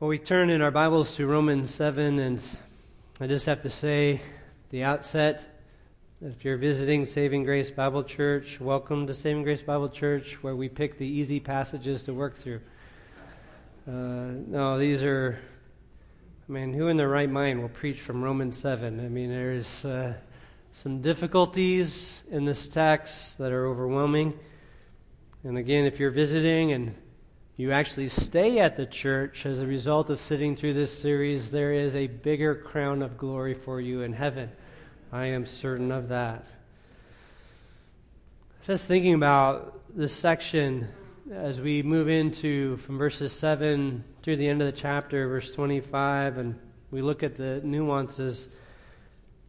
Well, we turn in our Bibles to Romans 7, and I just have to say, the outset, that if you're visiting Saving Grace Bible Church, welcome to Saving Grace Bible Church, where we pick the easy passages to work through. Uh, no, these are, I mean, who in their right mind will preach from Romans 7? I mean, there's uh, some difficulties in this text that are overwhelming. And again, if you're visiting and you actually stay at the church as a result of sitting through this series, there is a bigger crown of glory for you in heaven. I am certain of that. Just thinking about this section as we move into from verses 7 through the end of the chapter, verse 25, and we look at the nuances,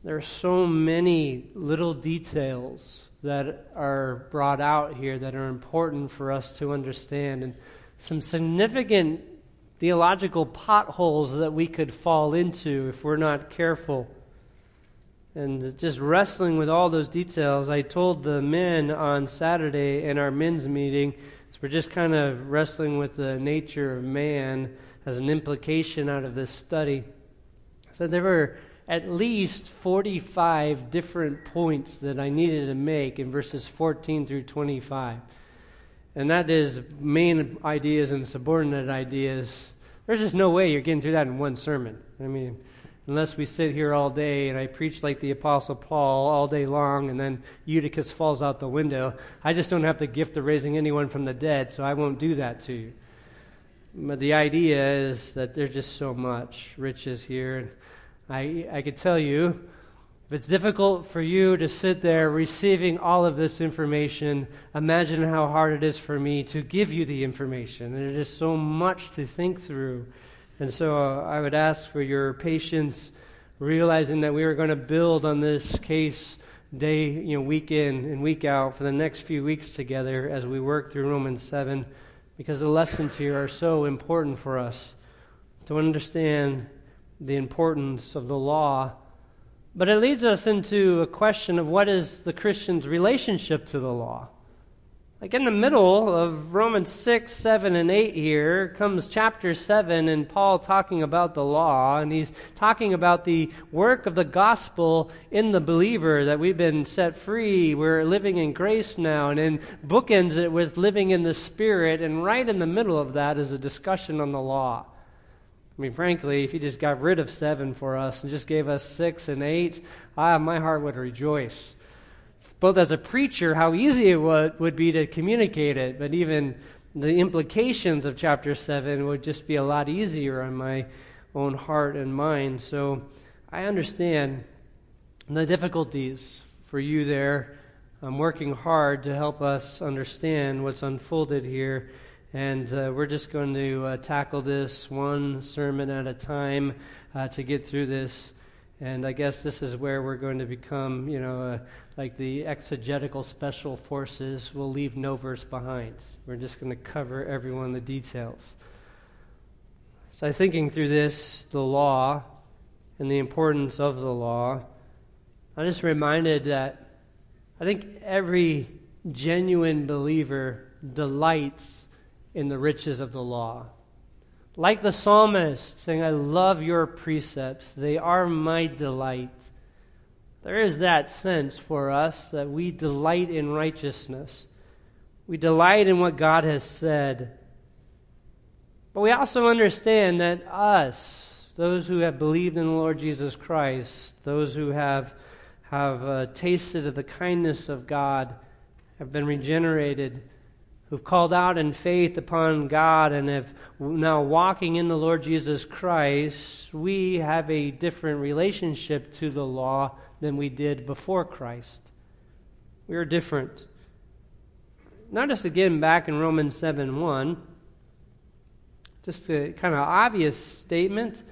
there are so many little details that are brought out here that are important for us to understand. And some significant theological potholes that we could fall into if we're not careful. And just wrestling with all those details, I told the men on Saturday in our men's meeting, so we're just kind of wrestling with the nature of man as an implication out of this study. So there were at least 45 different points that I needed to make in verses 14 through 25 and that is main ideas and subordinate ideas. There's just no way you're getting through that in one sermon. I mean, unless we sit here all day and I preach like the Apostle Paul all day long and then Eutychus falls out the window. I just don't have the gift of raising anyone from the dead, so I won't do that to you. But the idea is that there's just so much riches here. And I, I could tell you if it's difficult for you to sit there receiving all of this information, imagine how hard it is for me to give you the information. And it is so much to think through. And so uh, I would ask for your patience, realizing that we are going to build on this case day, you know, week in and week out for the next few weeks together as we work through Romans 7, because the lessons here are so important for us to understand the importance of the law but it leads us into a question of what is the Christian's relationship to the law. Like in the middle of Romans 6, 7, and 8 here comes chapter 7 and Paul talking about the law, and he's talking about the work of the gospel in the believer that we've been set free. We're living in grace now, and then bookends it with living in the Spirit, and right in the middle of that is a discussion on the law. I mean, frankly, if he just got rid of seven for us and just gave us six and eight, ah, my heart would rejoice. Both as a preacher, how easy it would, would be to communicate it, but even the implications of chapter 7 would just be a lot easier on my own heart and mind. So I understand the difficulties for you there. I'm working hard to help us understand what's unfolded here. And uh, we're just going to uh, tackle this one sermon at a time uh, to get through this. And I guess this is where we're going to become, you know, uh, like the exegetical special forces. We'll leave no verse behind. We're just going to cover every one of the details. So, thinking through this, the law and the importance of the law, I'm just reminded that I think every genuine believer delights in the riches of the law. Like the psalmist saying, I love your precepts, they are my delight. There is that sense for us that we delight in righteousness. We delight in what God has said. But we also understand that us, those who have believed in the Lord Jesus Christ, those who have, have uh, tasted of the kindness of God, have been regenerated, who've called out in faith upon God and have now walking in the Lord Jesus Christ, we have a different relationship to the law than we did before Christ. We are different. Notice again back in Romans 7 1, just a kind of obvious statement,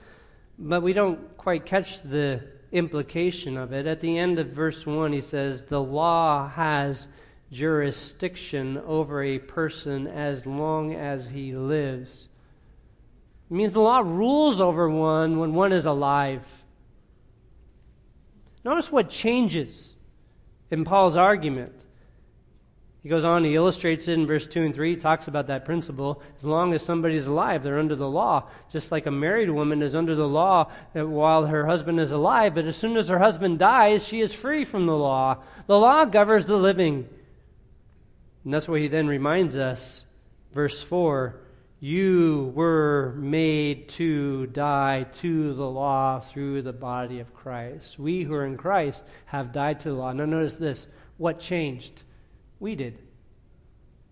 but we don't quite catch the implication of it. At the end of verse 1, he says, The law has jurisdiction over a person as long as he lives. It means the law rules over one when one is alive. Notice what changes in Paul's argument. He goes on, he illustrates it in verse 2 and 3. He talks about that principle. As long as somebody's alive, they're under the law. Just like a married woman is under the law uh, while her husband is alive, but as soon as her husband dies, she is free from the law. The law governs the living. And that's why he then reminds us. Verse 4 You were made to die to the law through the body of Christ. We who are in Christ have died to the law. Now, notice this. What changed? We did.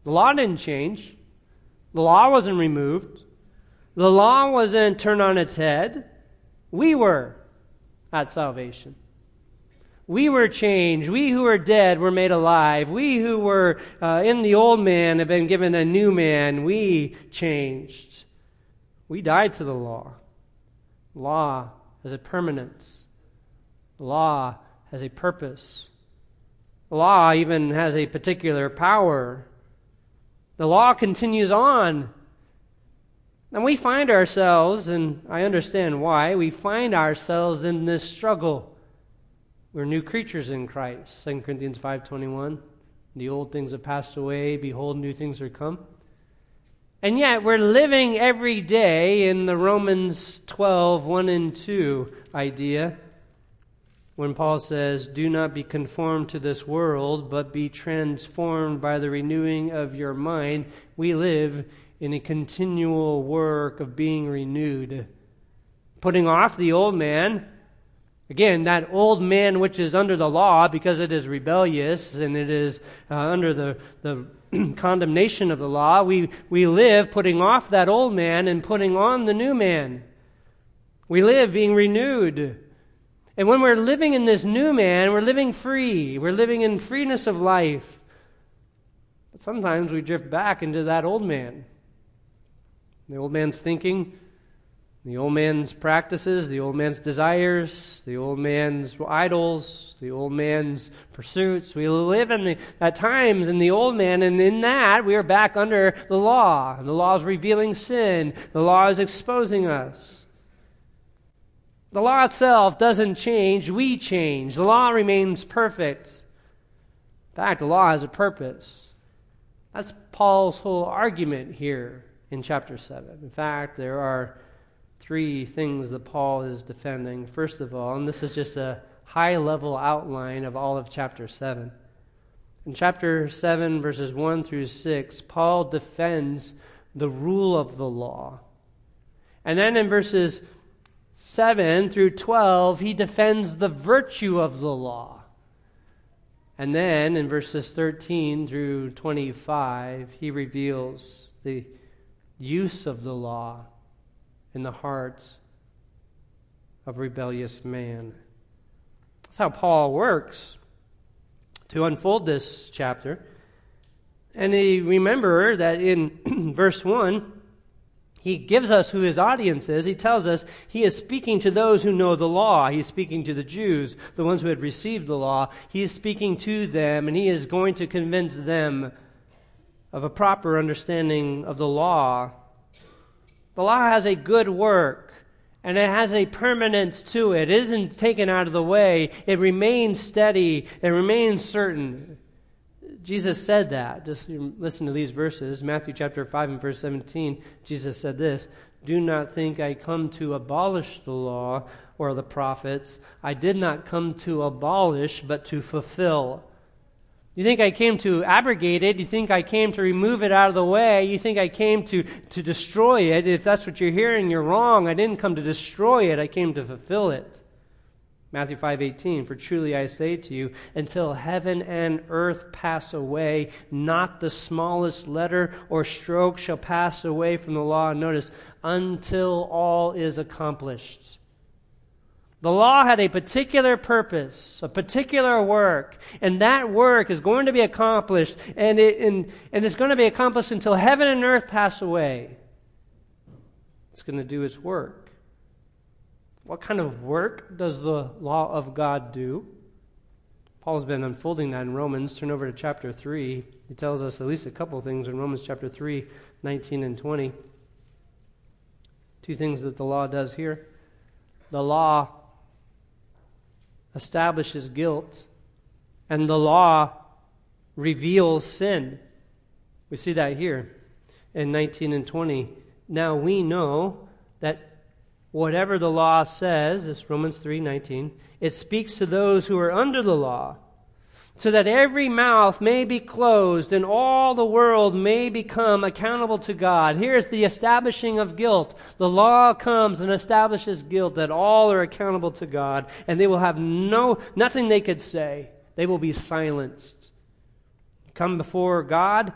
The law didn't change, the law wasn't removed, the law wasn't turned on its head. We were at salvation. We were changed. We who were dead were made alive. We who were uh, in the old man have been given a new man. We changed. We died to the law. Law has a permanence. Law has a purpose. Law even has a particular power. The law continues on. And we find ourselves, and I understand why, we find ourselves in this struggle. We're new creatures in Christ. 2 Corinthians 5.21 The old things have passed away, behold, new things are come. And yet, we're living every day in the Romans 12, 1 and 2 idea when Paul says, Do not be conformed to this world, but be transformed by the renewing of your mind. We live in a continual work of being renewed. Putting off the old man. Again, that old man which is under the law because it is rebellious and it is uh, under the, the condemnation of the law. We, we live putting off that old man and putting on the new man. We live being renewed. And when we're living in this new man, we're living free. We're living in freeness of life. But sometimes we drift back into that old man. The old man's thinking, the old man's practices, the old man's desires, the old man's idols, the old man's pursuits. We live in the, at times in the old man, and in that we are back under the law. The law is revealing sin. The law is exposing us. The law itself doesn't change, we change. The law remains perfect. In fact, the law has a purpose. That's Paul's whole argument here in chapter 7. In fact, there are three things that Paul is defending. First of all, and this is just a high level outline of all of chapter 7. In chapter 7, verses 1 through 6, Paul defends the rule of the law. And then in verses 7 through 12, he defends the virtue of the law. And then in verses 13 through 25, he reveals the use of the law in the heart of rebellious man. That's how Paul works to unfold this chapter. And he remember that in verse 1, he gives us who his audience is. He tells us he is speaking to those who know the law. He's speaking to the Jews, the ones who had received the law. He is speaking to them, and he is going to convince them of a proper understanding of the law. The law has a good work, and it has a permanence to it. It isn't taken out of the way, it remains steady, it remains certain. Jesus said that. Just listen to these verses. Matthew chapter 5 and verse 17, Jesus said this Do not think I come to abolish the law or the prophets. I did not come to abolish, but to fulfill. You think I came to abrogate it? You think I came to remove it out of the way? You think I came to, to destroy it? If that's what you're hearing, you're wrong. I didn't come to destroy it, I came to fulfill it. Matthew 5:18 For truly I say to you until heaven and earth pass away not the smallest letter or stroke shall pass away from the law notice until all is accomplished the law had a particular purpose, a particular work, and that work is going to be accomplished, and, it, and, and it's going to be accomplished until heaven and earth pass away. It's going to do its work. What kind of work does the law of God do? Paul's been unfolding that in Romans. Turn over to chapter 3. He tells us at least a couple things in Romans chapter 3, 19 and 20. Two things that the law does here. The law establishes guilt, and the law reveals sin. We see that here in 19 and 20. Now we know that whatever the law says, this Romans 3:19, it speaks to those who are under the law, so that every mouth may be closed and all the world may become accountable to God. Here is the establishing of guilt. The law comes and establishes guilt that all are accountable to God and they will have no nothing they could say. They will be silenced. Come before God,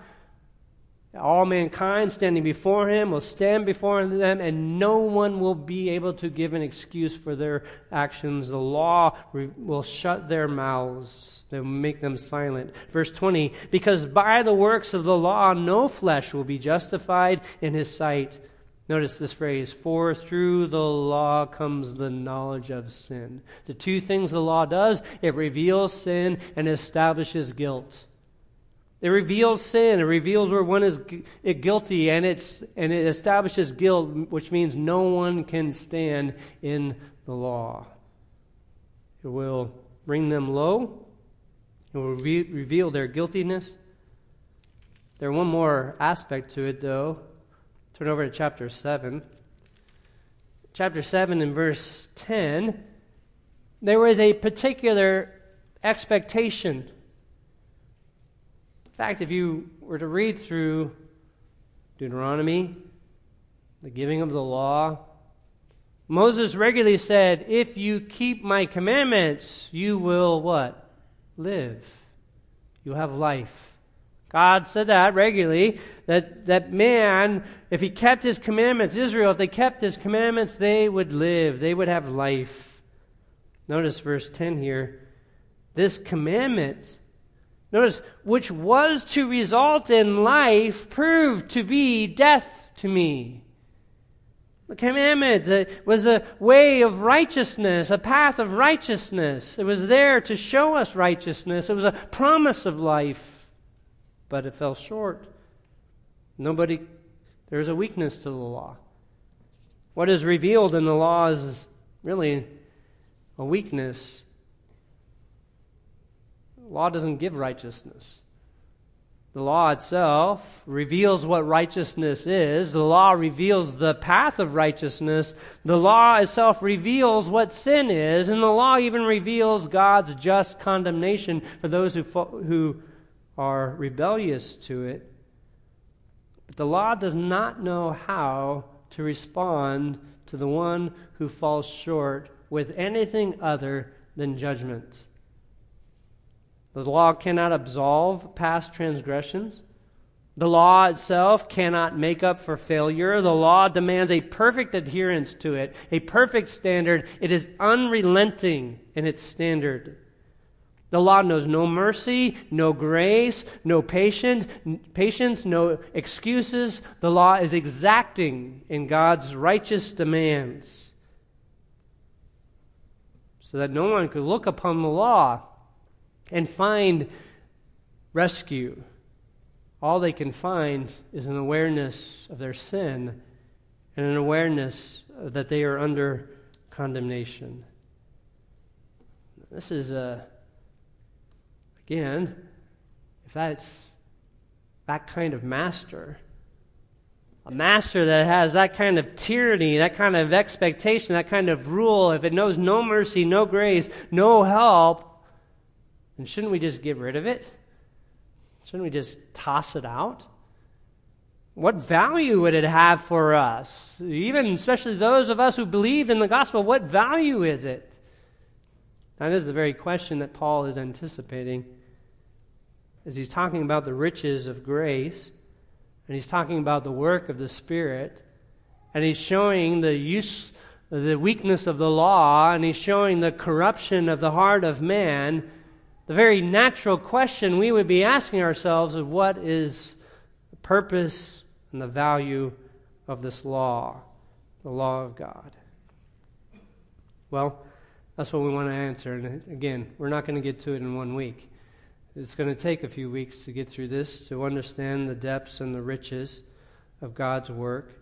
all mankind standing before him will stand before them, and no one will be able to give an excuse for their actions. The law will shut their mouths, they will make them silent. Verse 20 Because by the works of the law, no flesh will be justified in his sight. Notice this phrase, for through the law comes the knowledge of sin. The two things the law does, it reveals sin and establishes guilt. It reveals sin. It reveals where one is guilty, and, it's, and it establishes guilt, which means no one can stand in the law. It will bring them low. It will re- reveal their guiltiness. There's one more aspect to it, though. Turn over to chapter 7. Chapter 7 and verse 10. There was a particular expectation fact, if you were to read through Deuteronomy, the giving of the law, Moses regularly said, If you keep my commandments, you will what? Live. You have life. God said that regularly, that, that man, if he kept his commandments, Israel, if they kept his commandments, they would live. They would have life. Notice verse 10 here. This commandment Notice, which was to result in life proved to be death to me. The commandment was a way of righteousness, a path of righteousness. It was there to show us righteousness. It was a promise of life, but it fell short. Nobody, there's a weakness to the law. What is revealed in the law is really a weakness law doesn't give righteousness. The law itself reveals what righteousness is. The law reveals the path of righteousness. The law itself reveals what sin is. And the law even reveals God's just condemnation for those who, who are rebellious to it. But the law does not know how to respond to the one who falls short with anything other than judgment. The law cannot absolve past transgressions. The law itself cannot make up for failure. The law demands a perfect adherence to it, a perfect standard. It is unrelenting in its standard. The law knows no mercy, no grace, no patience, patience, no excuses. The law is exacting in God's righteous demands. So that no one could look upon the law and find rescue. All they can find is an awareness of their sin and an awareness that they are under condemnation. This is a, again, if that's that kind of master, a master that has that kind of tyranny, that kind of expectation, that kind of rule, if it knows no mercy, no grace, no help, and shouldn't we just get rid of it? Shouldn't we just toss it out? What value would it have for us? Even, especially those of us who believe in the gospel, what value is it? That is the very question that Paul is anticipating as he's talking about the riches of grace, and he's talking about the work of the Spirit, and he's showing the use, the weakness of the law, and he's showing the corruption of the heart of man the very natural question we would be asking ourselves is what is the purpose and the value of this law, the law of God? Well, that's what we want to answer. And again, we're not going to get to it in one week. It's going to take a few weeks to get through this, to understand the depths and the riches of God's work.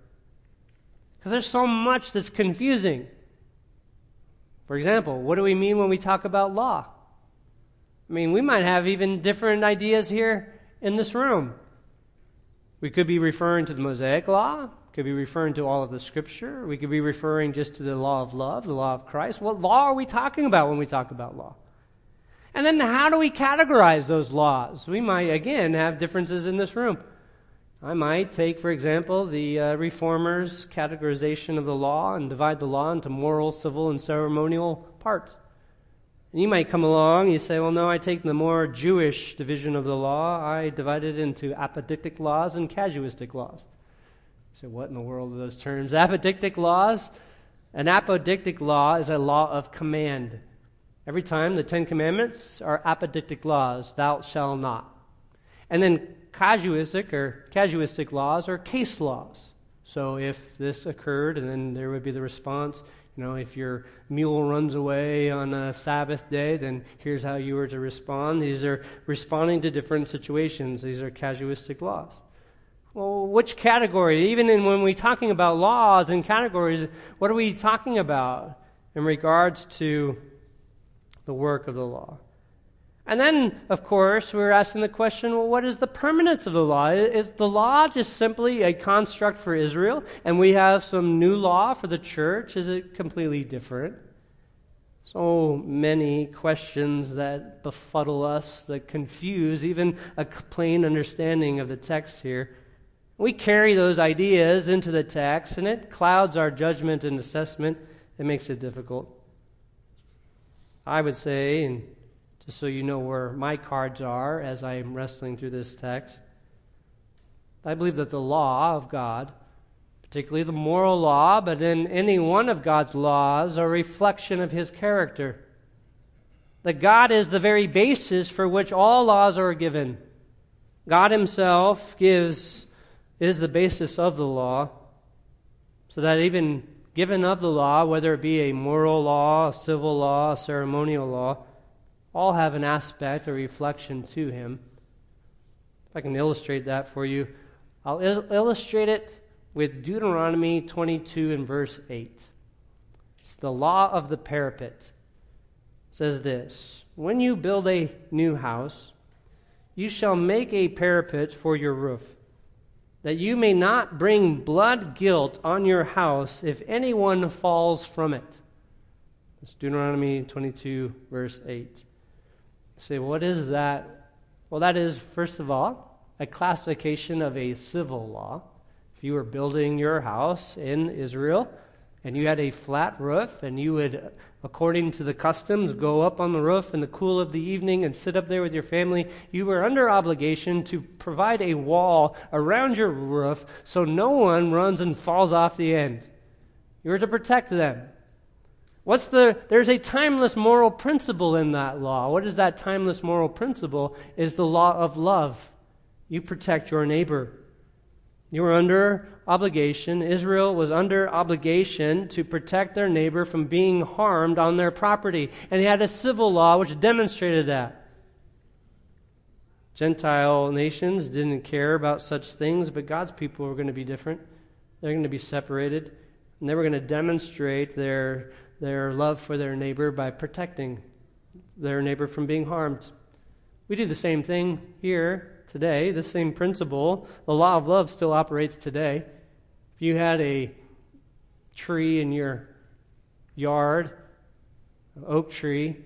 Because there's so much that's confusing. For example, what do we mean when we talk about law? I mean, we might have even different ideas here in this room. We could be referring to the Mosaic Law, could be referring to all of the Scripture, we could be referring just to the law of love, the law of Christ. What law are we talking about when we talk about law? And then how do we categorize those laws? We might, again, have differences in this room. I might take, for example, the uh, Reformers' categorization of the law and divide the law into moral, civil, and ceremonial parts. And you might come along, you say, well, no, I take the more Jewish division of the law. I divide it into apodictic laws and casuistic laws. You say, what in the world are those terms? Apodictic laws? An apodictic law is a law of command. Every time the Ten Commandments are apodictic laws, thou shalt not. And then casuistic or casuistic laws are case laws. So if this occurred, and then there would be the response, you know, if your mule runs away on a Sabbath day, then here's how you are to respond. These are responding to different situations. These are casuistic laws. Well, which category? Even in, when we're talking about laws and categories, what are we talking about in regards to the work of the law? And then, of course, we're asking the question well, what is the permanence of the law? Is the law just simply a construct for Israel, and we have some new law for the church? Is it completely different? So many questions that befuddle us, that confuse even a plain understanding of the text here. We carry those ideas into the text, and it clouds our judgment and assessment. It makes it difficult. I would say, and just so you know where my cards are as I am wrestling through this text. I believe that the law of God, particularly the moral law, but in any one of God's laws, are a reflection of his character. That God is the very basis for which all laws are given. God himself gives is the basis of the law, so that even given of the law, whether it be a moral law, a civil law, a ceremonial law, all have an aspect or reflection to him. If I can illustrate that for you, I'll il- illustrate it with Deuteronomy 22 and verse 8. It's the law of the parapet. It says this When you build a new house, you shall make a parapet for your roof, that you may not bring blood guilt on your house if anyone falls from it. It's Deuteronomy 22, verse 8 say, what is that? Well, that is, first of all, a classification of a civil law. If you were building your house in Israel and you had a flat roof, and you would, according to the customs, go up on the roof in the cool of the evening and sit up there with your family, you were under obligation to provide a wall around your roof so no one runs and falls off the end. You were to protect them. What's the there's a timeless moral principle in that law. What is that timeless moral principle? Is the law of love. You protect your neighbor. You are under obligation. Israel was under obligation to protect their neighbor from being harmed on their property. And they had a civil law which demonstrated that. Gentile nations didn't care about such things, but God's people were going to be different. They're going to be separated. And they were going to demonstrate their their love for their neighbor by protecting their neighbor from being harmed. We do the same thing here today, the same principle. The law of love still operates today. If you had a tree in your yard, an oak tree,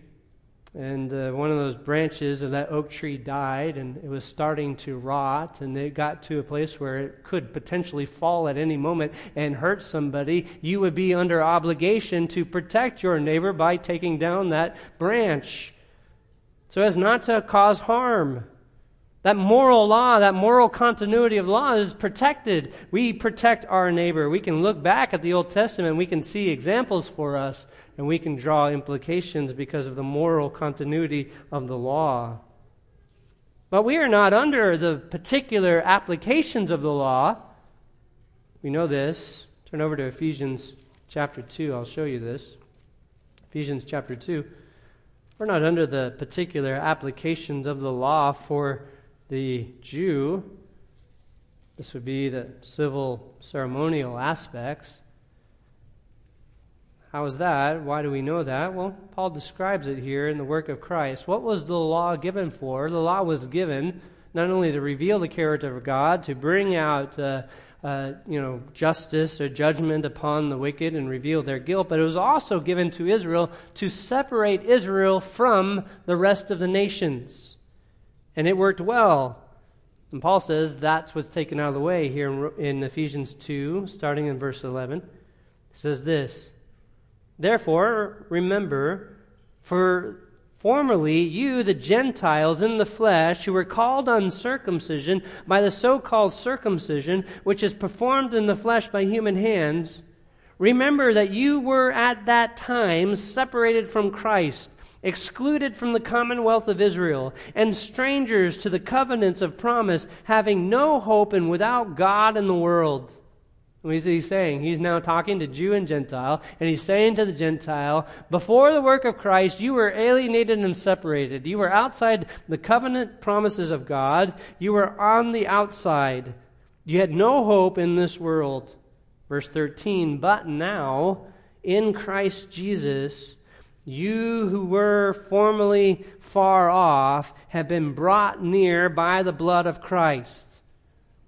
and uh, one of those branches of that oak tree died and it was starting to rot and it got to a place where it could potentially fall at any moment and hurt somebody you would be under obligation to protect your neighbor by taking down that branch so as not to cause harm that moral law, that moral continuity of law is protected. We protect our neighbor. We can look back at the Old Testament, we can see examples for us, and we can draw implications because of the moral continuity of the law. But we are not under the particular applications of the law. We know this. Turn over to Ephesians chapter 2. I'll show you this. Ephesians chapter 2. We're not under the particular applications of the law for the Jew, this would be the civil ceremonial aspects. How is that? Why do we know that? Well, Paul describes it here in the work of Christ. What was the law given for? The law was given not only to reveal the character of God, to bring out uh, uh, you know, justice or judgment upon the wicked and reveal their guilt, but it was also given to Israel to separate Israel from the rest of the nations. And it worked well. And Paul says that's what's taken out of the way here in, Ephesians 2, starting in verse 11. He says this Therefore, remember, for Formerly, you, the Gentiles in the flesh, who were called uncircumcision by the so called circumcision, which is performed in the flesh by human hands, remember that you were at that time separated from Christ, excluded from the commonwealth of Israel, and strangers to the covenants of promise, having no hope and without God in the world. What is he saying? He's now talking to Jew and Gentile, and he's saying to the Gentile, before the work of Christ, you were alienated and separated. You were outside the covenant promises of God. You were on the outside. You had no hope in this world. Verse 13, but now, in Christ Jesus, you who were formerly far off have been brought near by the blood of Christ.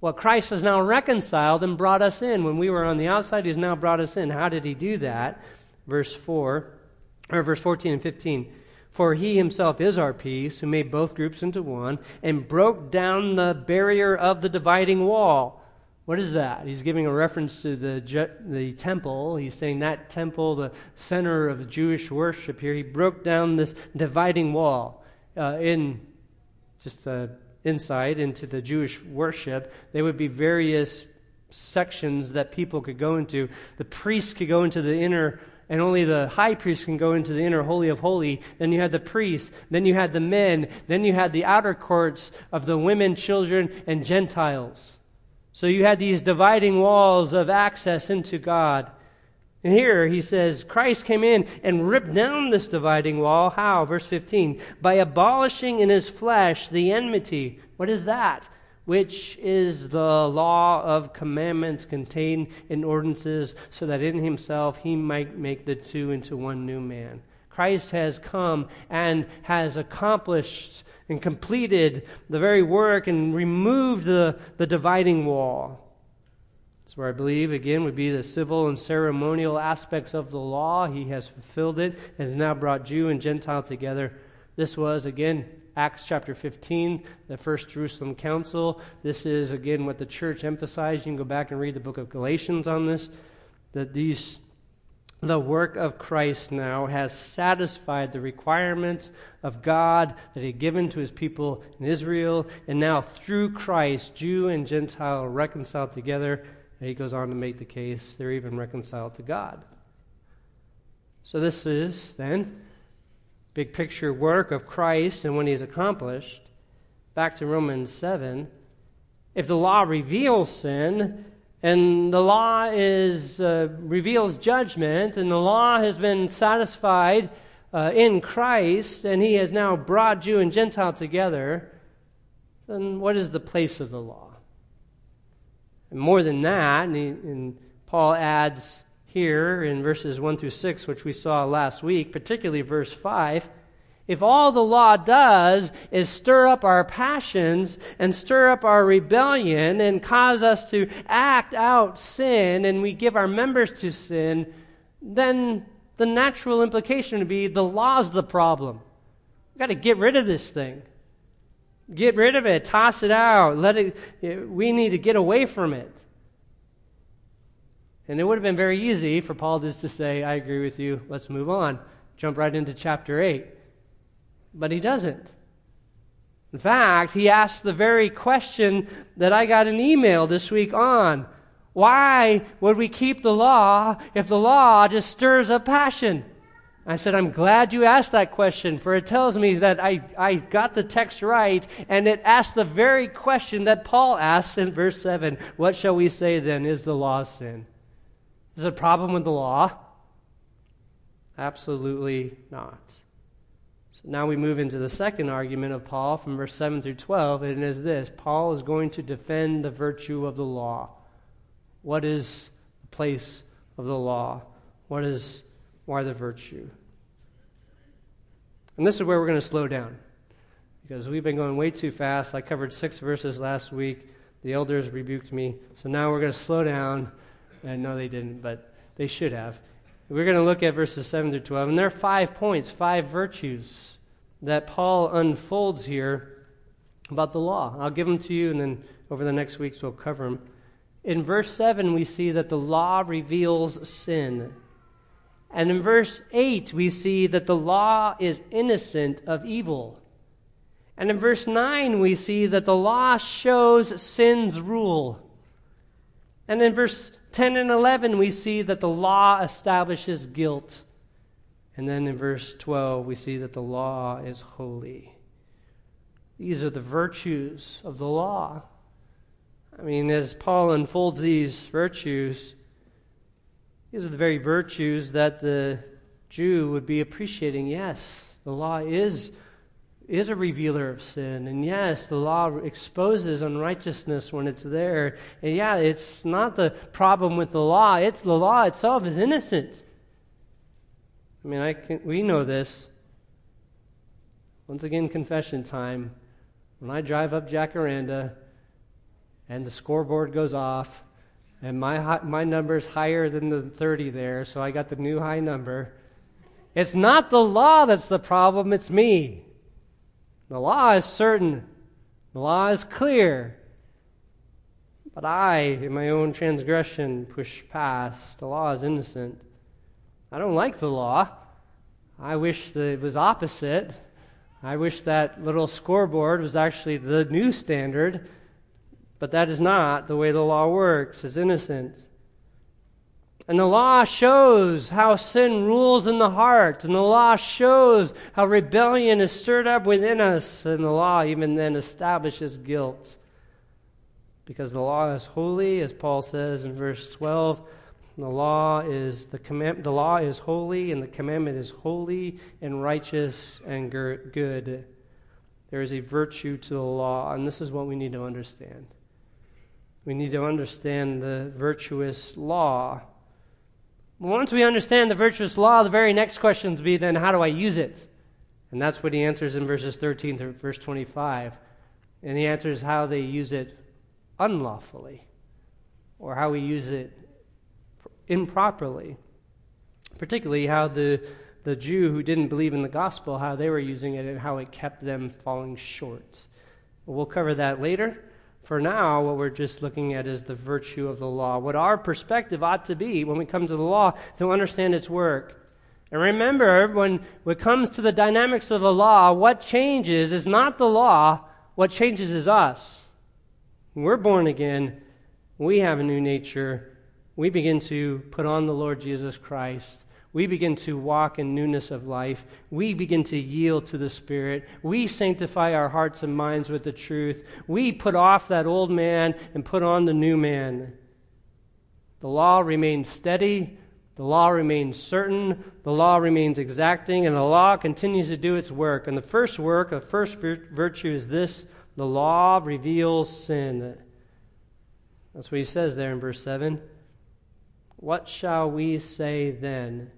Well, Christ has now reconciled and brought us in. When we were on the outside, He's now brought us in. How did He do that? Verse 4, or verse 14 and 15. For He Himself is our peace, who made both groups into one, and broke down the barrier of the dividing wall. What is that? He's giving a reference to the, the temple. He's saying that temple, the center of Jewish worship here, he broke down this dividing wall. Uh, in just a insight into the Jewish worship, there would be various sections that people could go into. The priests could go into the inner, and only the high priest can go into the inner holy of holy. Then you had the priests. Then you had the men. Then you had the outer courts of the women, children, and Gentiles. So you had these dividing walls of access into God. And here he says, Christ came in and ripped down this dividing wall. How? Verse 15. By abolishing in his flesh the enmity. What is that? Which is the law of commandments contained in ordinances, so that in himself he might make the two into one new man. Christ has come and has accomplished and completed the very work and removed the, the dividing wall. Where I believe, again, would be the civil and ceremonial aspects of the law. He has fulfilled it and has now brought Jew and Gentile together. This was, again, Acts chapter 15, the first Jerusalem council. This is, again, what the church emphasized. You can go back and read the book of Galatians on this. That these, the work of Christ now has satisfied the requirements of God that He had given to His people in Israel. And now, through Christ, Jew and Gentile reconciled together and he goes on to make the case they're even reconciled to God. So, this is then big picture work of Christ and when he's accomplished. Back to Romans 7. If the law reveals sin, and the law is, uh, reveals judgment, and the law has been satisfied uh, in Christ, and he has now brought Jew and Gentile together, then what is the place of the law? And more than that, and, he, and Paul adds here in verses 1 through 6, which we saw last week, particularly verse 5, if all the law does is stir up our passions and stir up our rebellion and cause us to act out sin and we give our members to sin, then the natural implication would be the law's the problem. We've got to get rid of this thing. Get rid of it, toss it out, let it eh, we need to get away from it. And it would have been very easy for Paul just to say, I agree with you, let's move on. Jump right into chapter 8. But he doesn't. In fact, he asks the very question that I got an email this week on. Why would we keep the law if the law just stirs up passion? I said, I'm glad you asked that question, for it tells me that I, I got the text right, and it asks the very question that Paul asks in verse 7 What shall we say then? Is the law sin? Is there a problem with the law? Absolutely not. So now we move into the second argument of Paul from verse 7 through 12, and it is this Paul is going to defend the virtue of the law. What is the place of the law? What is Why the virtue? And this is where we're going to slow down because we've been going way too fast. I covered six verses last week. The elders rebuked me. So now we're going to slow down. And no, they didn't, but they should have. We're going to look at verses 7 through 12. And there are five points, five virtues that Paul unfolds here about the law. I'll give them to you, and then over the next weeks we'll cover them. In verse 7, we see that the law reveals sin. And in verse 8, we see that the law is innocent of evil. And in verse 9, we see that the law shows sin's rule. And in verse 10 and 11, we see that the law establishes guilt. And then in verse 12, we see that the law is holy. These are the virtues of the law. I mean, as Paul unfolds these virtues, these are the very virtues that the Jew would be appreciating. Yes, the law is, is a revealer of sin. And yes, the law exposes unrighteousness when it's there. And yeah, it's not the problem with the law, it's the law itself is innocent. I mean, I can, we know this. Once again, confession time. When I drive up Jacaranda and the scoreboard goes off, and my, my number is higher than the 30 there, so I got the new high number. It's not the law that's the problem, it's me. The law is certain, the law is clear. But I, in my own transgression, push past. The law is innocent. I don't like the law. I wish that it was opposite. I wish that little scoreboard was actually the new standard but that is not the way the law works. It's innocent. And the law shows how sin rules in the heart. And the law shows how rebellion is stirred up within us. And the law even then establishes guilt. Because the law is holy, as Paul says in verse 12. The law is the command, the law is holy, and the commandment is holy and righteous and good. There is a virtue to the law, and this is what we need to understand. We need to understand the virtuous law. Once we understand the virtuous law, the very next question will be then, how do I use it? And that's what he answers in verses 13 to verse 25. And he answers how they use it unlawfully, or how we use it improperly. Particularly how the, the Jew who didn't believe in the gospel, how they were using it and how it kept them falling short. We'll cover that later. For now, what we're just looking at is the virtue of the law. What our perspective ought to be when we come to the law to understand its work. And remember, when it comes to the dynamics of the law, what changes is not the law, what changes is us. We're born again, we have a new nature. We begin to put on the Lord Jesus Christ we begin to walk in newness of life. We begin to yield to the Spirit. We sanctify our hearts and minds with the truth. We put off that old man and put on the new man. The law remains steady. The law remains certain. The law remains exacting. And the law continues to do its work. And the first work, the first virtue is this the law reveals sin. That's what he says there in verse 7. What shall we say then?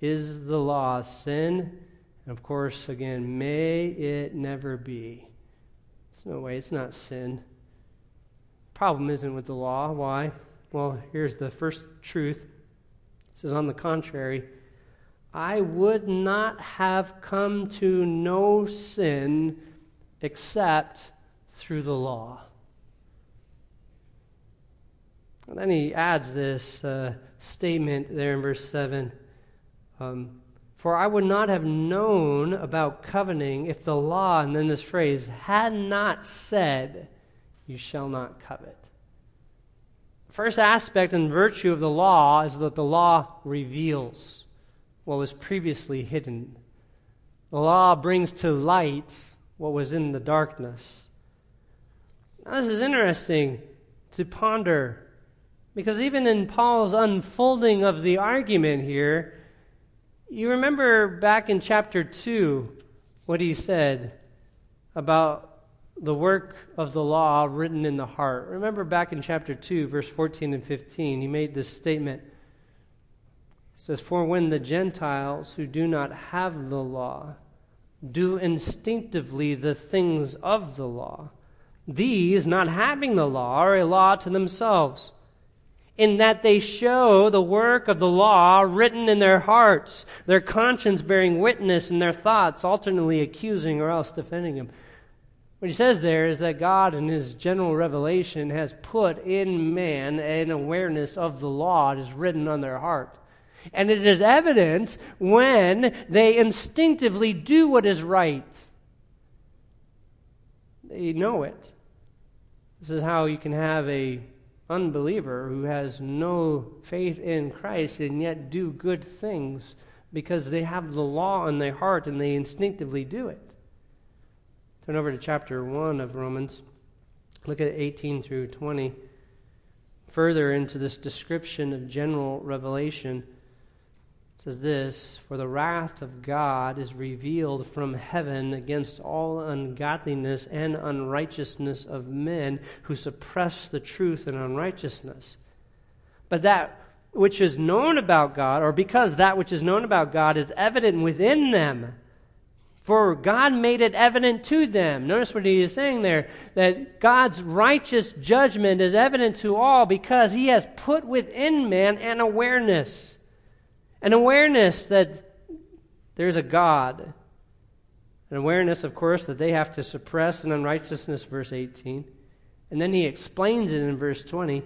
Is the law sin? And of course, again, may it never be. There's no way it's not sin. Problem isn't with the law. Why? Well, here's the first truth. It says, on the contrary, I would not have come to know sin except through the law. And then he adds this uh, statement there in verse 7 um, For I would not have known about coveting if the law, and then this phrase, had not said, You shall not covet. First aspect and virtue of the law is that the law reveals what was previously hidden. The law brings to light what was in the darkness. Now, this is interesting to ponder because even in Paul's unfolding of the argument here, you remember back in chapter 2 what he said about the work of the law written in the heart. Remember back in chapter 2, verse 14 and 15, he made this statement. He says, For when the Gentiles who do not have the law do instinctively the things of the law, these, not having the law, are a law to themselves, in that they show the work of the law written in their hearts, their conscience bearing witness, and their thoughts alternately accusing or else defending them. What he says there is that God, in his general revelation, has put in man an awareness of the law that is written on their heart. And it is evident when they instinctively do what is right. They know it. This is how you can have a unbeliever who has no faith in Christ and yet do good things because they have the law in their heart and they instinctively do it. Turn over to chapter 1 of Romans. Look at 18 through 20. Further into this description of general revelation says this For the wrath of God is revealed from heaven against all ungodliness and unrighteousness of men who suppress the truth in unrighteousness. But that which is known about God, or because that which is known about God is evident within them, for God made it evident to them. Notice what he is saying there that God's righteous judgment is evident to all because he has put within man an awareness an awareness that there's a God. An awareness, of course, that they have to suppress an unrighteousness, verse 18. And then he explains it in verse 20.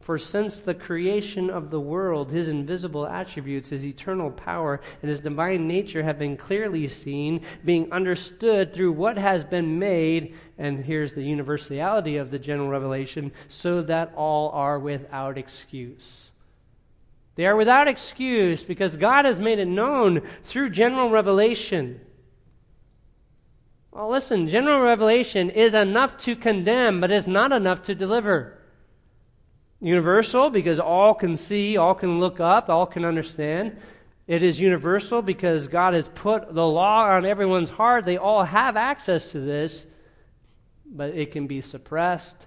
For since the creation of the world, his invisible attributes, his eternal power, and his divine nature have been clearly seen, being understood through what has been made, and here's the universality of the general revelation, so that all are without excuse. They are without excuse because God has made it known through general revelation. Well, listen, general revelation is enough to condemn, but it's not enough to deliver. Universal because all can see, all can look up, all can understand. It is universal because God has put the law on everyone's heart. They all have access to this, but it can be suppressed,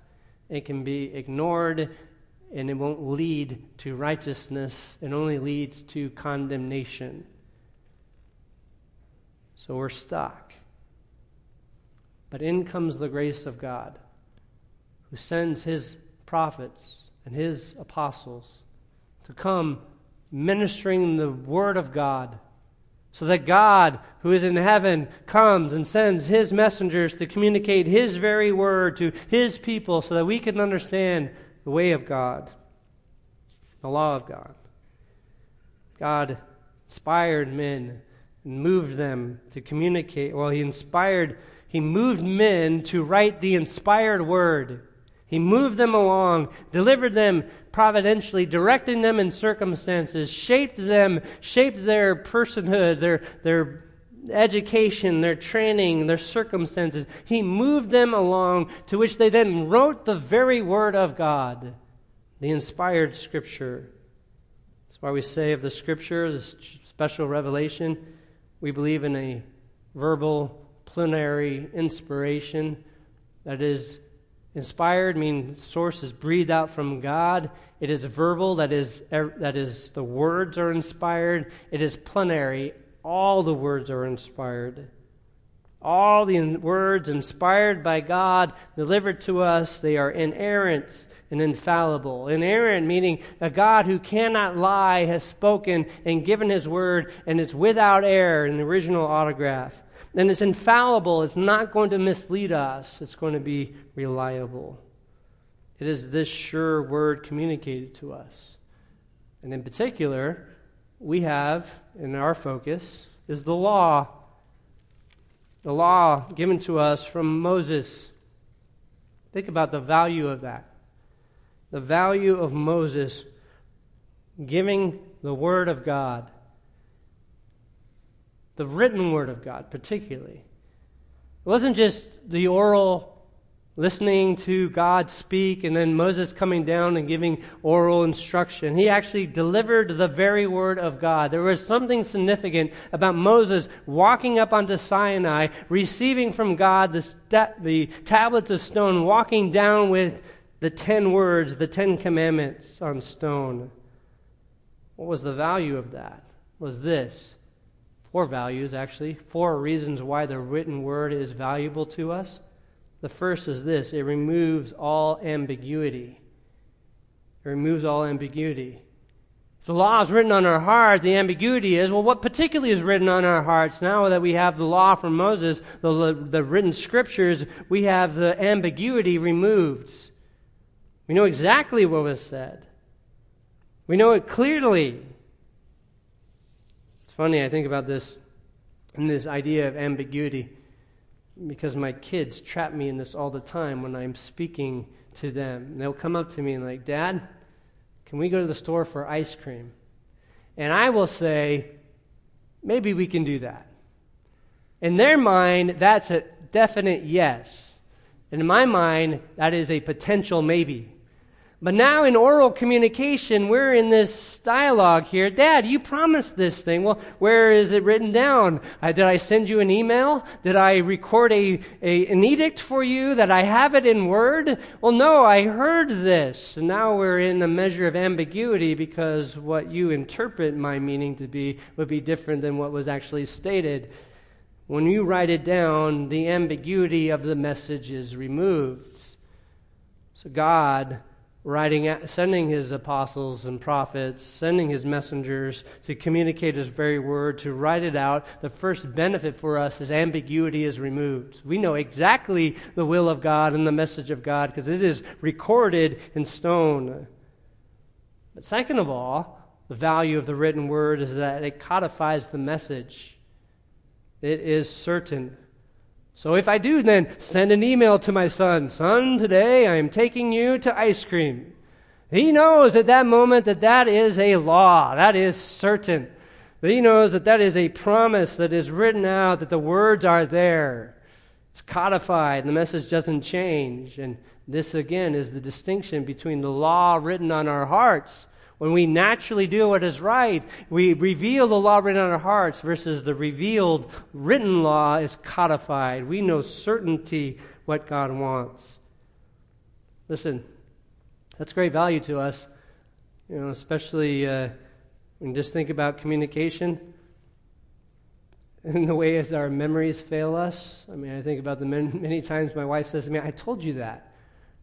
it can be ignored, and it won't lead to righteousness. It only leads to condemnation. So we're stuck. But in comes the grace of God, who sends his prophets and his apostles to come ministering the word of God. So that God, who is in heaven, comes and sends his messengers to communicate his very word to his people so that we can understand the way of God, the law of God. God inspired men and moved them to communicate. Well, He inspired, He moved men to write the inspired word. He moved them along, delivered them providentially, directing them in circumstances, shaped them, shaped their personhood, their, their education, their training, their circumstances. He moved them along to which they then wrote the very Word of God, the inspired Scripture. That's why we say of the Scripture, this special revelation, we believe in a verbal, plenary inspiration that is inspired means source is breathed out from god it is verbal that is er, that is the words are inspired it is plenary all the words are inspired. All the words inspired by God, delivered to us, they are inerrant and infallible. Inerrant meaning a God who cannot lie has spoken and given his word, and it's without error in the original autograph. And it's infallible. It's not going to mislead us, it's going to be reliable. It is this sure word communicated to us. And in particular, we have in our focus is the law. The law given to us from Moses. Think about the value of that. The value of Moses giving the Word of God, the written Word of God, particularly. It wasn't just the oral listening to God speak and then Moses coming down and giving oral instruction. He actually delivered the very word of God. There was something significant about Moses walking up onto Sinai, receiving from God the, st- the tablets of stone, walking down with the ten words, the ten commandments on stone. What was the value of that? Was this four values, actually, four reasons why the written word is valuable to us. The first is this it removes all ambiguity. It removes all ambiguity. If the law is written on our heart, the ambiguity is, well, what particularly is written on our hearts? Now that we have the law from Moses, the, the written scriptures, we have the ambiguity removed. We know exactly what was said. We know it clearly. It's funny, I think about this and this idea of ambiguity because my kids trap me in this all the time when I'm speaking to them. They'll come up to me and like, "Dad, can we go to the store for ice cream?" And I will say, "Maybe we can do that." In their mind, that's a definite yes. In my mind, that is a potential maybe. But now in oral communication, we're in this dialogue here. Dad, you promised this thing. Well, where is it written down? Uh, did I send you an email? Did I record a, a, an edict for you that I have it in Word? Well, no, I heard this. And now we're in a measure of ambiguity because what you interpret my meaning to be would be different than what was actually stated. When you write it down, the ambiguity of the message is removed. So God writing, sending his apostles and prophets, sending his messengers to communicate his very word, to write it out. The first benefit for us is ambiguity is removed. We know exactly the will of God and the message of God because it is recorded in stone. But second of all, the value of the written word is that it codifies the message. It is certain. So if I do then send an email to my son, son, today I am taking you to ice cream. He knows at that moment that that is a law. That is certain. He knows that that is a promise that is written out, that the words are there. It's codified, the message doesn't change. And this, again, is the distinction between the law written on our hearts when we naturally do what is right, we reveal the law written on our hearts versus the revealed written law is codified. We know certainty what God wants. Listen, that's great value to us, you know, especially uh, when you just think about communication in the way as our memories fail us. I mean, I think about the many, many times my wife says to me, I told you that.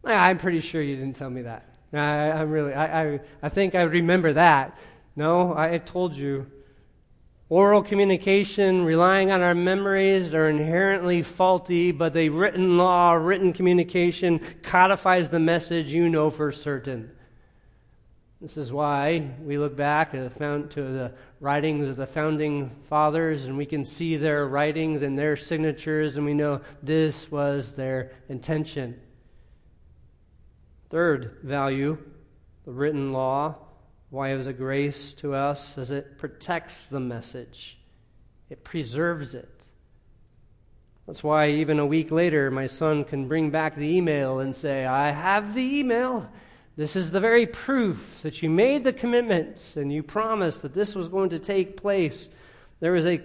I'm pretty sure you didn't tell me that. I, I'm really, I, I, I think I remember that. No, I told you. Oral communication, relying on our memories, are inherently faulty, but the written law, written communication codifies the message you know for certain. This is why we look back to the writings of the founding fathers and we can see their writings and their signatures, and we know this was their intention. Third value, the written law, why it was a grace to us, is it protects the message, it preserves it. That's why even a week later, my son can bring back the email and say, I have the email. This is the very proof that you made the commitments and you promised that this was going to take place. There is a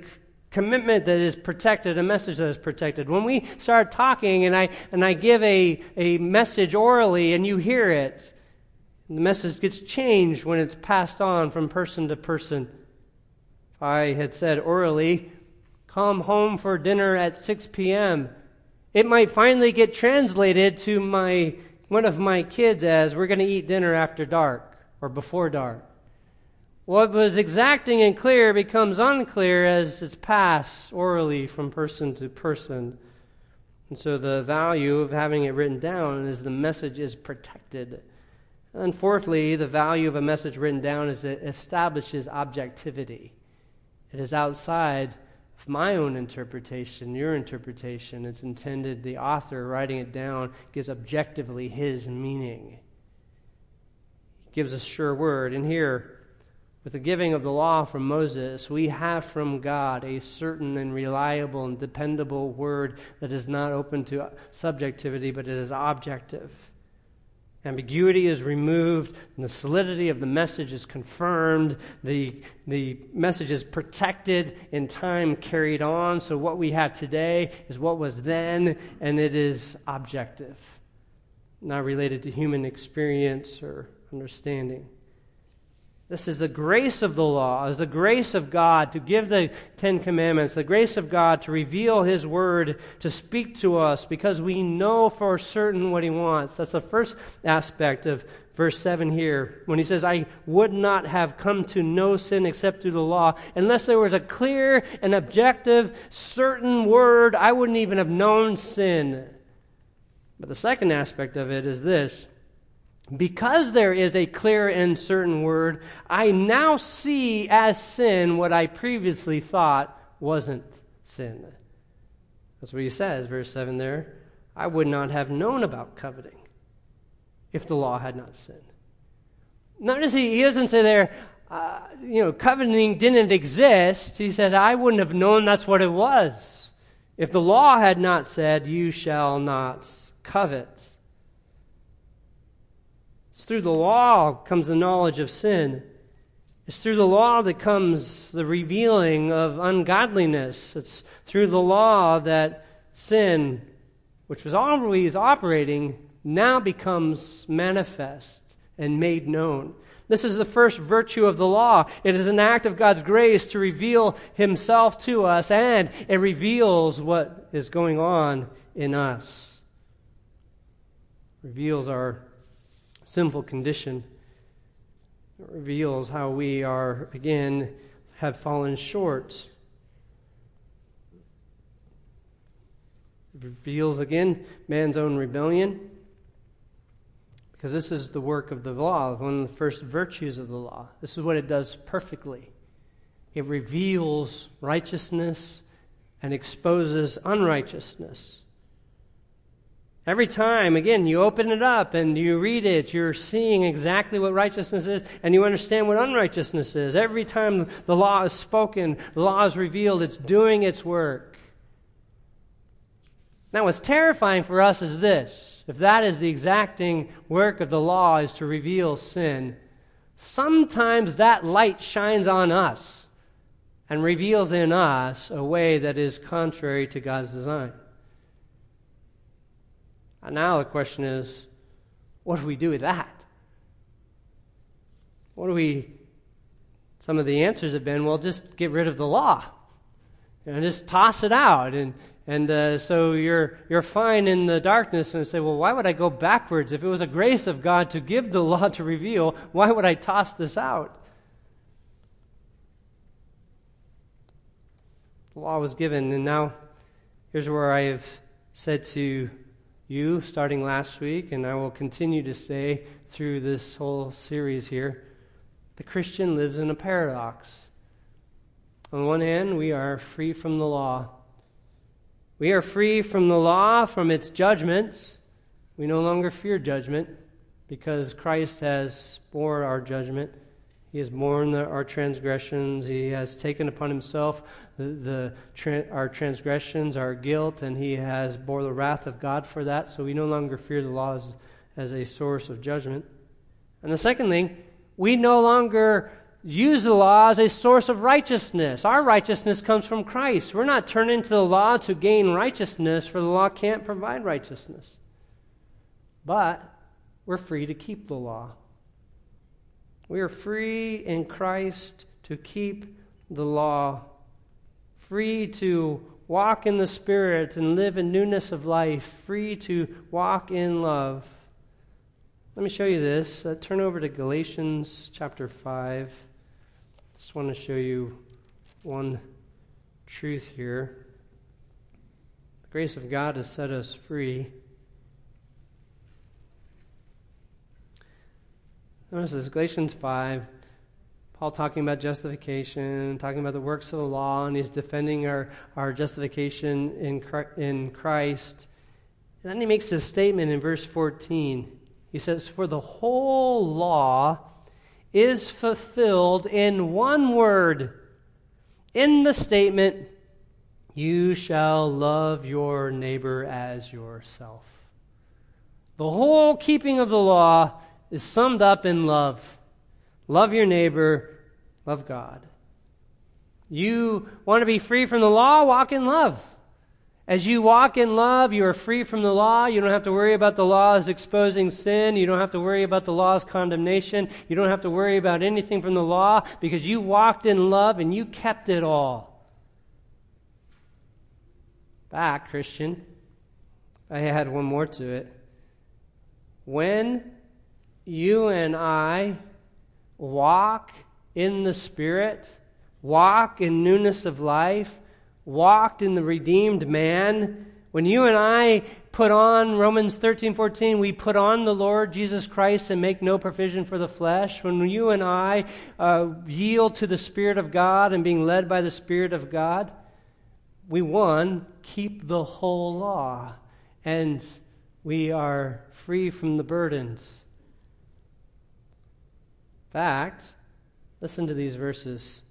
commitment that is protected, a message that is protected. When we start talking and I, and I give a, a message orally and you hear it, the message gets changed when it's passed on from person to person. If I had said orally, come home for dinner at 6 p.m., it might finally get translated to my, one of my kids as, we're going to eat dinner after dark or before dark. What was exacting and clear becomes unclear as it's passed orally from person to person. And so the value of having it written down is the message is protected. And fourthly, the value of a message written down is it establishes objectivity. It is outside of my own interpretation, your interpretation. It's intended, the author writing it down gives objectively his meaning. He gives a sure word. And here, with the giving of the law from Moses, we have from God a certain and reliable and dependable word that is not open to subjectivity, but it is objective. Ambiguity is removed, and the solidity of the message is confirmed. The, the message is protected in time carried on. So, what we have today is what was then, and it is objective, not related to human experience or understanding. This is the grace of the law, is the grace of God to give the Ten Commandments, the grace of God to reveal His Word, to speak to us because we know for certain what He wants. That's the first aspect of verse 7 here when He says, I would not have come to know sin except through the law. Unless there was a clear and objective, certain word, I wouldn't even have known sin. But the second aspect of it is this because there is a clear and certain word, I now see as sin what I previously thought wasn't sin. That's what he says, verse 7 there. I would not have known about coveting if the law had not sinned. Notice he, he doesn't say there, uh, you know, coveting didn't exist. He said, I wouldn't have known that's what it was if the law had not said, You shall not covet. It's through the law comes the knowledge of sin. It's through the law that comes the revealing of ungodliness. It's through the law that sin, which was always operating, now becomes manifest and made known. This is the first virtue of the law. It is an act of God's grace to reveal Himself to us, and it reveals what is going on in us. Reveals our sinful condition. It reveals how we are, again, have fallen short. It reveals, again, man's own rebellion. Because this is the work of the law, one of the first virtues of the law. This is what it does perfectly. It reveals righteousness and exposes unrighteousness. Every time, again, you open it up and you read it, you're seeing exactly what righteousness is and you understand what unrighteousness is. Every time the law is spoken, the law is revealed, it's doing its work. Now, what's terrifying for us is this if that is the exacting work of the law, is to reveal sin, sometimes that light shines on us and reveals in us a way that is contrary to God's design. And now the question is what do we do with that? What do we. Some of the answers have been, well, just get rid of the law. and just toss it out. And, and uh, so you're, you're fine in the darkness and say, well, why would I go backwards? If it was a grace of God to give the law to reveal, why would I toss this out? The law was given, and now here's where I have said to you starting last week, and I will continue to say through this whole series here the Christian lives in a paradox. On one hand, we are free from the law. We are free from the law, from its judgments. We no longer fear judgment because Christ has bore our judgment. He has borne the, our transgressions. He has taken upon himself the, the tra- our transgressions, our guilt, and he has bore the wrath of God for that. So we no longer fear the laws as a source of judgment. And the second thing, we no longer use the law as a source of righteousness. Our righteousness comes from Christ. We're not turning to the law to gain righteousness, for the law can't provide righteousness. But we're free to keep the law. We are free in Christ to keep the law, free to walk in the Spirit and live in newness of life, free to walk in love. Let me show you this. Uh, turn over to Galatians chapter 5. Just want to show you one truth here. The grace of God has set us free. Notice this Galatians 5. Paul talking about justification, talking about the works of the law, and he's defending our, our justification in, in Christ. And then he makes this statement in verse 14. He says, For the whole law is fulfilled in one word, in the statement, You shall love your neighbor as yourself. The whole keeping of the law is summed up in love. Love your neighbor, love God. You want to be free from the law? Walk in love. As you walk in love, you are free from the law. You don't have to worry about the law's exposing sin. You don't have to worry about the law's condemnation. You don't have to worry about anything from the law because you walked in love and you kept it all. Back, Christian. I had one more to it. When you and I walk in the Spirit, walk in newness of life, walked in the redeemed man, when you and I put on Romans 13, 14, we put on the Lord Jesus Christ and make no provision for the flesh. When you and I uh, yield to the Spirit of God and being led by the Spirit of God, we, one, keep the whole law and we are free from the burdens. Fact, listen to these verses.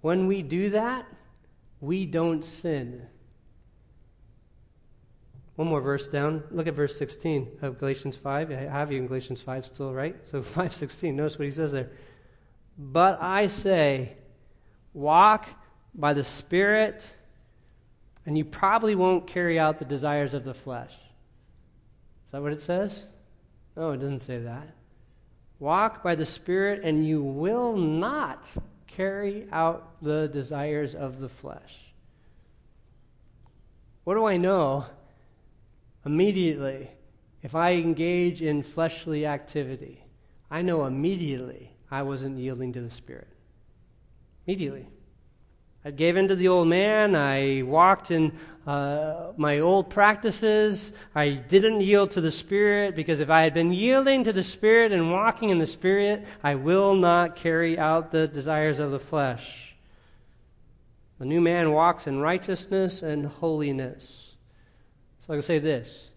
When we do that, we don't sin. One more verse down. Look at verse 16 of Galatians 5. I have you in Galatians 5 still, right? So 5:16. Notice what he says there. But I say, walk by the Spirit, and you probably won't carry out the desires of the flesh. Is that what it says? No, it doesn't say that. Walk by the Spirit, and you will not carry out the desires of the flesh. What do I know immediately if I engage in fleshly activity? I know immediately I wasn't yielding to the Spirit. Immediately. I gave in to the old man. I walked in uh, my old practices. I didn't yield to the Spirit because if I had been yielding to the Spirit and walking in the Spirit, I will not carry out the desires of the flesh. The new man walks in righteousness and holiness. So I can say this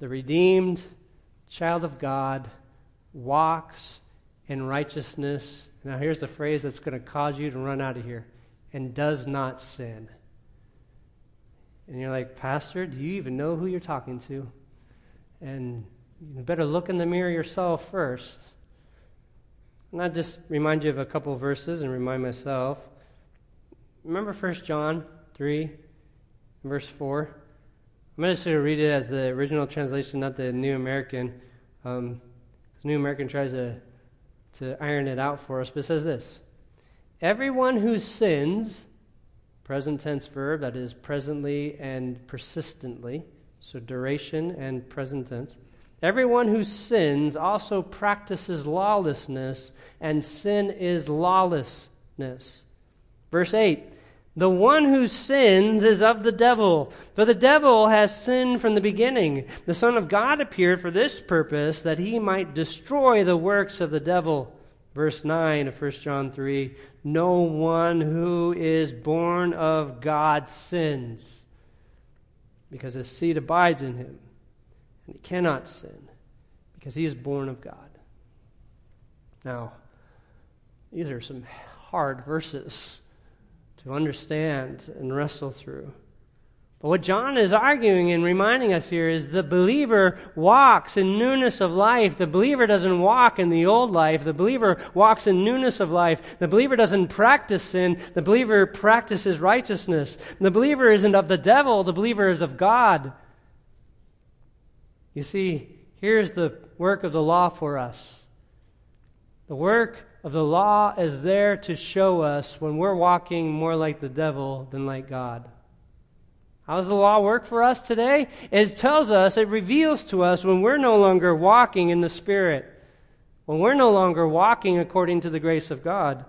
the redeemed child of God walks in righteousness. Now, here's the phrase that's going to cause you to run out of here and does not sin. And you're like, Pastor, do you even know who you're talking to? And you better look in the mirror yourself first. And I just remind you of a couple of verses and remind myself. Remember 1 John 3, verse 4? I'm going to read it as the original translation, not the New American. Um, New American tries to, to iron it out for us, but it says this Everyone who sins, present tense verb, that is presently and persistently, so duration and present tense. Everyone who sins also practices lawlessness, and sin is lawlessness. Verse 8 The one who sins is of the devil, for the devil has sinned from the beginning. The Son of God appeared for this purpose, that he might destroy the works of the devil. Verse 9 of 1 John 3 No one who is born of God sins, because his seed abides in him, and he cannot sin, because he is born of God. Now, these are some hard verses to understand and wrestle through. But what John is arguing and reminding us here is the believer walks in newness of life. The believer doesn't walk in the old life. The believer walks in newness of life. The believer doesn't practice sin. The believer practices righteousness. The believer isn't of the devil. The believer is of God. You see, here's the work of the law for us. The work of the law is there to show us when we're walking more like the devil than like God. How does the law work for us today? It tells us, it reveals to us when we're no longer walking in the Spirit, when we're no longer walking according to the grace of God,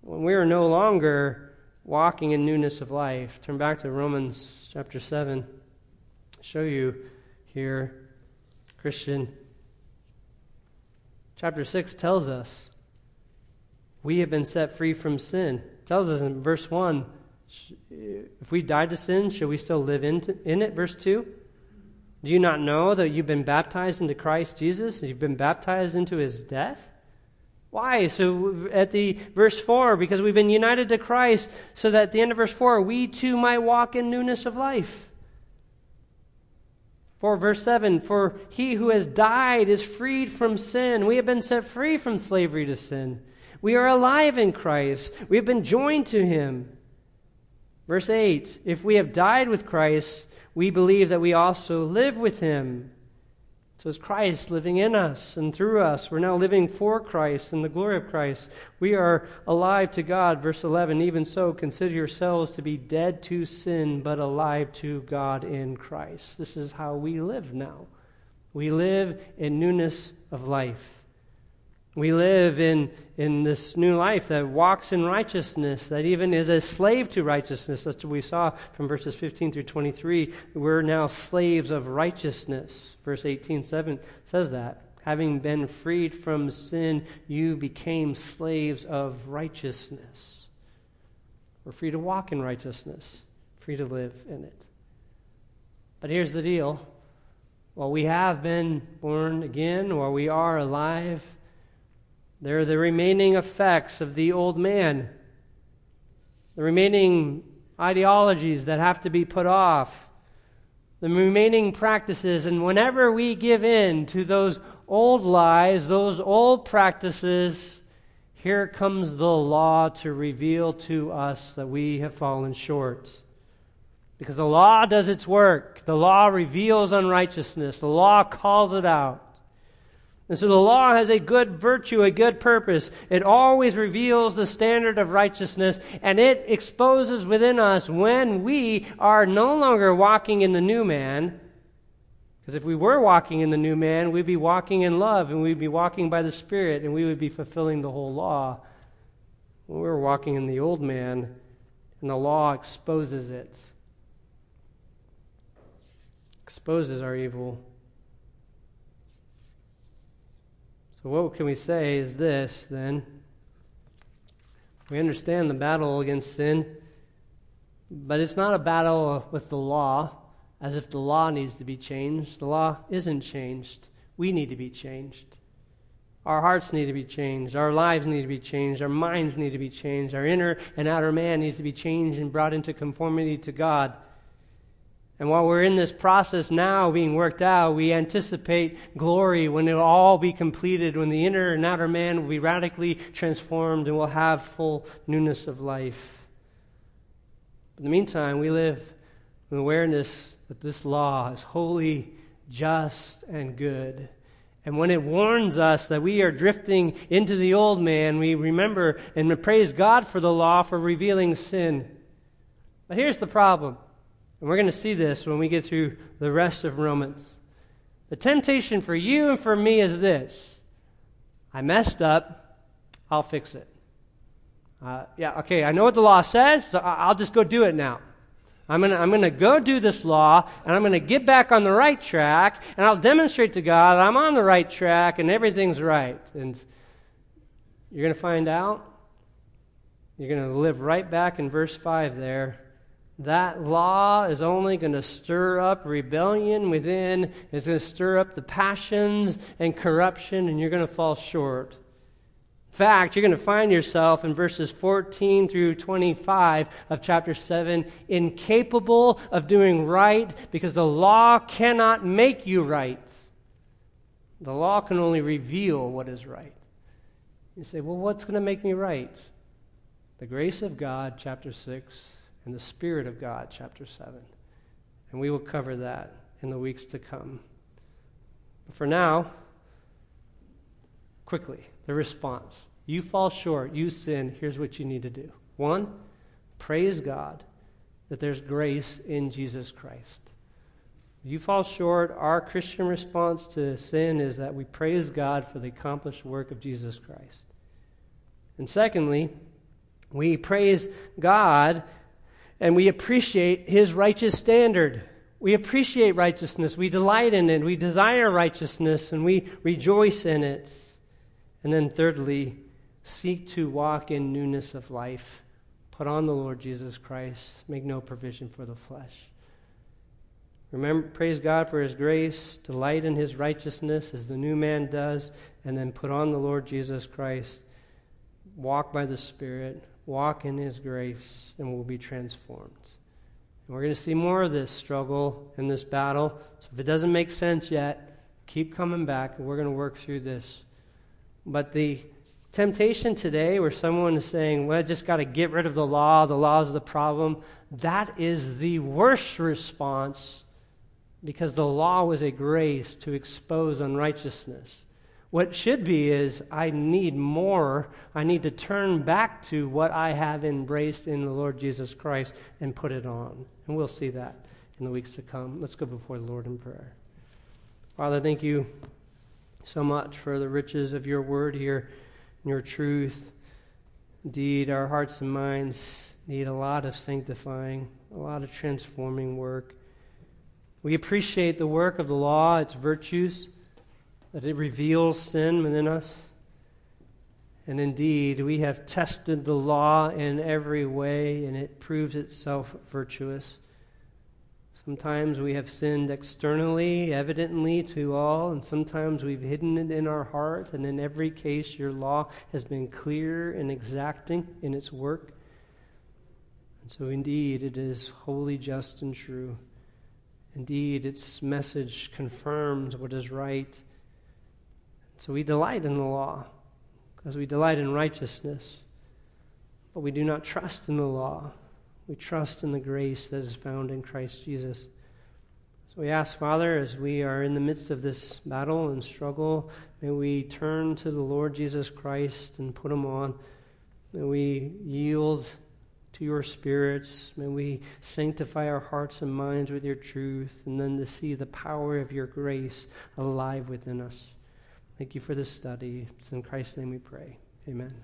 when we are no longer walking in newness of life. Turn back to Romans chapter 7. I'll show you here, Christian. Chapter 6 tells us we have been set free from sin. It tells us in verse 1 if we died to sin, should we still live in, in it? Verse 2. Do you not know that you've been baptized into Christ Jesus? You've been baptized into his death? Why? So at the verse 4, because we've been united to Christ, so that at the end of verse 4, we too might walk in newness of life. For verse 7, for he who has died is freed from sin. We have been set free from slavery to sin. We are alive in Christ. We have been joined to him. Verse 8 If we have died with Christ, we believe that we also live with him. So it's Christ living in us and through us. We're now living for Christ in the glory of Christ. We are alive to God. Verse 11 Even so, consider yourselves to be dead to sin, but alive to God in Christ. This is how we live now. We live in newness of life. We live in, in this new life that walks in righteousness, that even is a slave to righteousness. That's what we saw from verses 15 through 23. We're now slaves of righteousness. Verse 18 7 says that. Having been freed from sin, you became slaves of righteousness. We're free to walk in righteousness, free to live in it. But here's the deal while we have been born again, or we are alive, they're the remaining effects of the old man, the remaining ideologies that have to be put off, the remaining practices. And whenever we give in to those old lies, those old practices, here comes the law to reveal to us that we have fallen short. Because the law does its work. The law reveals unrighteousness. The law calls it out. And so the law has a good virtue, a good purpose. It always reveals the standard of righteousness, and it exposes within us when we are no longer walking in the new man. Because if we were walking in the new man, we'd be walking in love, and we'd be walking by the Spirit, and we would be fulfilling the whole law. When we're walking in the old man, and the law exposes it, exposes our evil. What can we say is this then? We understand the battle against sin, but it's not a battle with the law as if the law needs to be changed. The law isn't changed. We need to be changed. Our hearts need to be changed. Our lives need to be changed. Our minds need to be changed. Our inner and outer man needs to be changed and brought into conformity to God. And while we're in this process now being worked out, we anticipate glory when it'll all be completed, when the inner and outer man will be radically transformed and will have full newness of life. in the meantime, we live in awareness that this law is holy, just, and good. And when it warns us that we are drifting into the old man, we remember and praise God for the law for revealing sin. But here's the problem and we're going to see this when we get through the rest of Romans. The temptation for you and for me is this I messed up, I'll fix it. Uh, yeah, okay, I know what the law says, so I'll just go do it now. I'm going to I'm to go do this law, and I'm going to get back on the right track, and I'll demonstrate to God I'm on the right track and everything's right. And you're going to find out. You're going to live right back in verse 5 there that law is only going to stir up rebellion within. It's going to stir up the passions and corruption, and you're going to fall short. In fact, you're going to find yourself in verses 14 through 25 of chapter 7 incapable of doing right because the law cannot make you right. The law can only reveal what is right. You say, well, what's going to make me right? The grace of God, chapter 6 and the Spirit of God, chapter 7. And we will cover that in the weeks to come. But for now, quickly, the response. You fall short, you sin, here's what you need to do. One, praise God that there's grace in Jesus Christ. You fall short, our Christian response to sin is that we praise God for the accomplished work of Jesus Christ. And secondly, we praise God and we appreciate his righteous standard. We appreciate righteousness. We delight in it. We desire righteousness and we rejoice in it. And then, thirdly, seek to walk in newness of life. Put on the Lord Jesus Christ. Make no provision for the flesh. Remember, praise God for his grace, delight in his righteousness as the new man does, and then put on the Lord Jesus Christ. Walk by the Spirit, walk in His grace, and we'll be transformed. And we're going to see more of this struggle and this battle. So if it doesn't make sense yet, keep coming back, and we're going to work through this. But the Temptation today, where someone is saying, well, I just got to get rid of the law, the law is the problem, that is the worst response because the law was a grace to expose unrighteousness. What should be is, I need more. I need to turn back to what I have embraced in the Lord Jesus Christ and put it on. And we'll see that in the weeks to come. Let's go before the Lord in prayer. Father, thank you so much for the riches of your word here and your truth. Indeed, our hearts and minds need a lot of sanctifying, a lot of transforming work. We appreciate the work of the law, its virtues, that it reveals sin within us. And indeed, we have tested the law in every way, and it proves itself virtuous. Sometimes we have sinned externally, evidently to all, and sometimes we've hidden it in our heart. And in every case, your law has been clear and exacting in its work. And so, indeed, it is wholly just and true. Indeed, its message confirms what is right. So we delight in the law because we delight in righteousness. But we do not trust in the law. We trust in the grace that is found in Christ Jesus. So we ask, Father, as we are in the midst of this battle and struggle, may we turn to the Lord Jesus Christ and put him on. May we yield to your spirits. May we sanctify our hearts and minds with your truth, and then to see the power of your grace alive within us. Thank you for this study. It's in Christ's name we pray. Amen.